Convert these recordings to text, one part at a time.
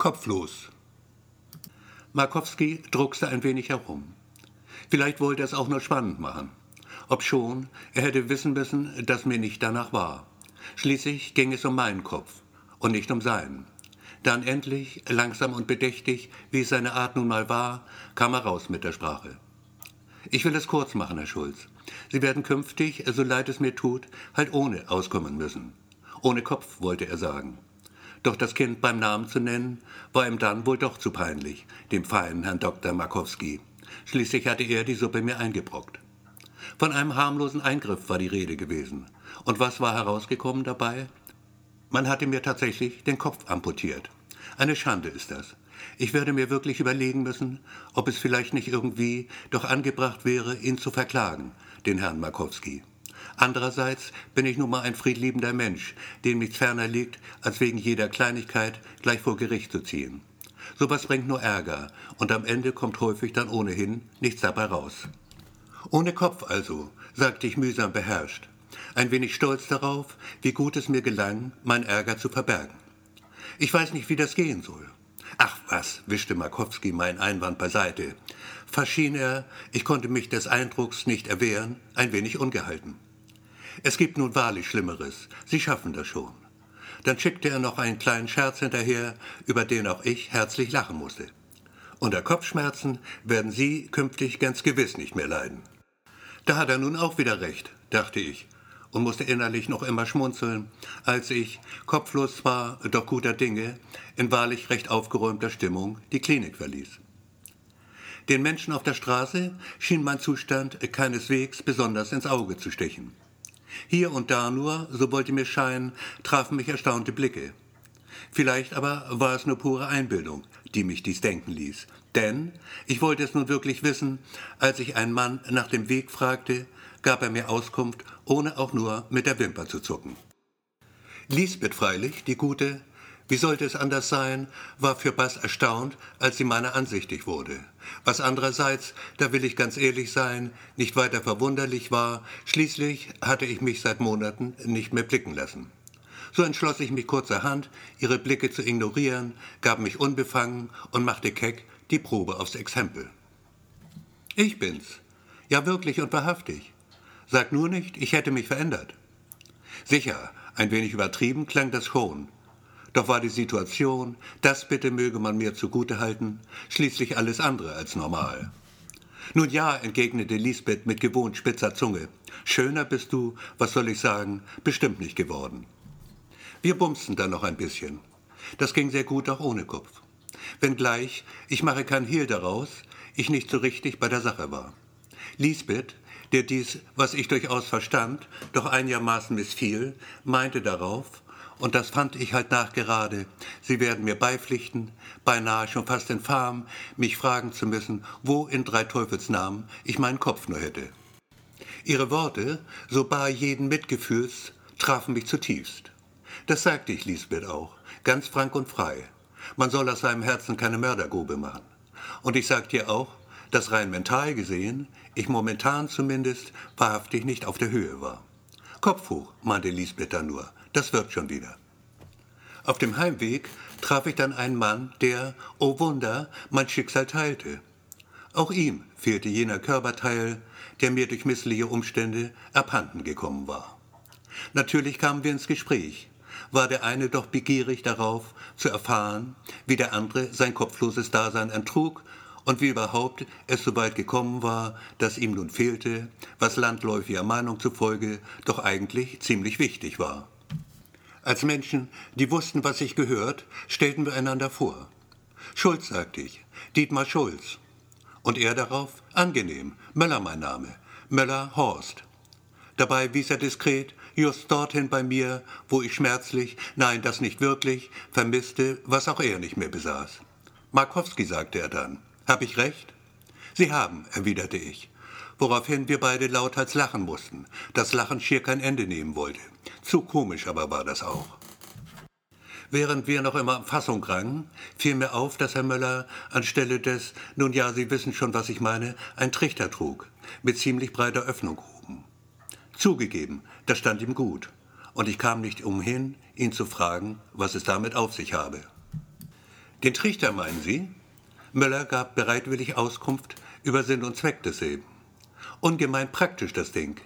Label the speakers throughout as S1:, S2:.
S1: Kopflos. Markowski druckste ein wenig herum. Vielleicht wollte er es auch nur spannend machen. Obschon, er hätte wissen müssen, dass mir nicht danach war. Schließlich ging es um meinen Kopf und nicht um seinen. Dann endlich, langsam und bedächtig, wie es seine Art nun mal war, kam er raus mit der Sprache. Ich will es kurz machen, Herr Schulz. Sie werden künftig, so leid es mir tut, halt ohne auskommen müssen. Ohne Kopf, wollte er sagen. Doch das Kind beim Namen zu nennen, war ihm dann wohl doch zu peinlich, dem feinen Herrn Dr. Markowski. Schließlich hatte er die Suppe mir eingebrockt. Von einem harmlosen Eingriff war die Rede gewesen. Und was war herausgekommen dabei? Man hatte mir tatsächlich den Kopf amputiert. Eine Schande ist das. Ich werde mir wirklich überlegen müssen, ob es vielleicht nicht irgendwie doch angebracht wäre, ihn zu verklagen, den Herrn Markowski. Andererseits bin ich nun mal ein friedliebender Mensch, dem nichts ferner liegt, als wegen jeder Kleinigkeit gleich vor Gericht zu ziehen. Sowas bringt nur Ärger und am Ende kommt häufig dann ohnehin nichts dabei raus. Ohne Kopf also, sagte ich mühsam beherrscht ein wenig stolz darauf, wie gut es mir gelang, mein Ärger zu verbergen. Ich weiß nicht, wie das gehen soll. Ach was, wischte Markowski meinen Einwand beiseite. Verschschien er, ich konnte mich des Eindrucks nicht erwehren, ein wenig ungehalten. Es gibt nun wahrlich Schlimmeres, Sie schaffen das schon. Dann schickte er noch einen kleinen Scherz hinterher, über den auch ich herzlich lachen musste. Unter Kopfschmerzen werden Sie künftig ganz gewiss nicht mehr leiden. Da hat er nun auch wieder recht, dachte ich und musste innerlich noch immer schmunzeln, als ich, kopflos zwar, doch guter Dinge, in wahrlich recht aufgeräumter Stimmung die Klinik verließ. Den Menschen auf der Straße schien mein Zustand keineswegs besonders ins Auge zu stechen. Hier und da nur, so wollte mir scheinen, trafen mich erstaunte Blicke. Vielleicht aber war es nur pure Einbildung, die mich dies denken ließ. Denn ich wollte es nun wirklich wissen, als ich einen Mann nach dem Weg fragte, gab er mir Auskunft, ohne auch nur mit der Wimper zu zucken. Lisbeth freilich, die Gute, wie sollte es anders sein, war für Bass erstaunt, als sie meiner ansichtig wurde. Was andererseits, da will ich ganz ehrlich sein, nicht weiter verwunderlich war, schließlich hatte ich mich seit Monaten nicht mehr blicken lassen. So entschloss ich mich kurzerhand, ihre Blicke zu ignorieren, gab mich unbefangen und machte keck die Probe aufs Exempel. Ich bin's. Ja, wirklich und wahrhaftig. Sag nur nicht, ich hätte mich verändert. Sicher, ein wenig übertrieben klang das schon. Doch war die Situation, das bitte möge man mir zugute halten, schließlich alles andere als normal. Nun ja, entgegnete Lisbeth mit gewohnt spitzer Zunge. Schöner bist du, was soll ich sagen, bestimmt nicht geworden. Wir bumsten dann noch ein bisschen. Das ging sehr gut auch ohne Kopf. Wenngleich, ich mache kein Hehl daraus, ich nicht so richtig bei der Sache war. Lisbeth, der dies, was ich durchaus verstand, doch einigermaßen missfiel, meinte darauf, und das fand ich halt nachgerade, Sie werden mir beipflichten, beinahe schon fast infam, mich fragen zu müssen, wo in drei Teufelsnamen ich meinen Kopf nur hätte. Ihre Worte, so bar jeden Mitgefühls, trafen mich zutiefst. Das sagte ich Lisbeth auch, ganz frank und frei. Man soll aus seinem Herzen keine Mördergrube machen. Und ich sagte ihr auch, dass rein mental gesehen ich momentan zumindest wahrhaftig nicht auf der Höhe war. Kopf hoch, meinte Lisbeth dann nur, das wird schon wieder. Auf dem Heimweg traf ich dann einen Mann, der, oh Wunder, mein Schicksal teilte. Auch ihm fehlte jener Körperteil, der mir durch missliche Umstände abhanden gekommen war. Natürlich kamen wir ins Gespräch, war der eine doch begierig darauf, zu erfahren, wie der andere sein kopfloses Dasein entrug und wie überhaupt es so weit gekommen war, dass ihm nun fehlte, was landläufiger Meinung zufolge doch eigentlich ziemlich wichtig war. Als Menschen, die wussten, was sich gehört, stellten wir einander vor. Schulz, sagte ich, Dietmar Schulz. Und er darauf, angenehm, Möller mein Name, Möller Horst. Dabei wies er diskret just dorthin bei mir, wo ich schmerzlich, nein, das nicht wirklich, vermisste, was auch er nicht mehr besaß. Markowski, sagte er dann, hab ich recht? Sie haben, erwiderte ich, woraufhin wir beide lauthals lachen mussten, das Lachen schier kein Ende nehmen wollte. Zu komisch aber war das auch. Während wir noch immer Fassung rangen, fiel mir auf, dass Herr Möller anstelle des, nun ja, Sie wissen schon, was ich meine, ein Trichter trug, mit ziemlich breiter Öffnung oben. Zugegeben, das stand ihm gut, und ich kam nicht umhin, ihn zu fragen, was es damit auf sich habe. Den Trichter meinen Sie? Möller gab bereitwillig Auskunft über Sinn und Zweck desselben. Ungemein praktisch das Ding.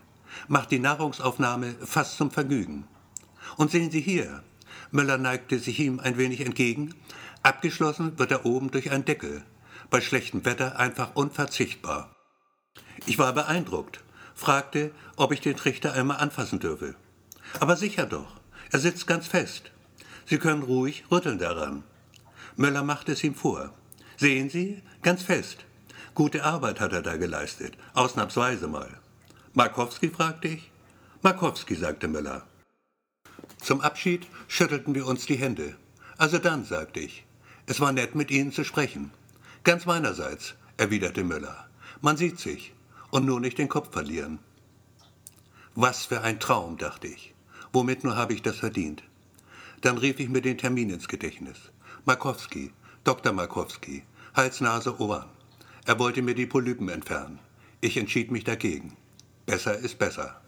S1: Macht die Nahrungsaufnahme fast zum Vergnügen. Und sehen Sie hier. Möller neigte sich ihm ein wenig entgegen. Abgeschlossen wird er oben durch einen Deckel. Bei schlechtem Wetter einfach unverzichtbar. Ich war beeindruckt, fragte, ob ich den Trichter einmal anfassen dürfe. Aber sicher doch, er sitzt ganz fest. Sie können ruhig rütteln daran. Möller machte es ihm vor. Sehen Sie, ganz fest. Gute Arbeit hat er da geleistet, ausnahmsweise mal. Markowski, fragte ich. Markowski, sagte Möller. Zum Abschied schüttelten wir uns die Hände. Also dann, sagte ich. Es war nett, mit Ihnen zu sprechen. Ganz meinerseits, erwiderte Müller. Man sieht sich. Und nur nicht den Kopf verlieren. Was für ein Traum, dachte ich. Womit nur habe ich das verdient? Dann rief ich mir den Termin ins Gedächtnis. Markowski, Dr. Markowski, Hals, Nase, Ohren. Er wollte mir die Polypen entfernen. Ich entschied mich dagegen. Besser ist besser.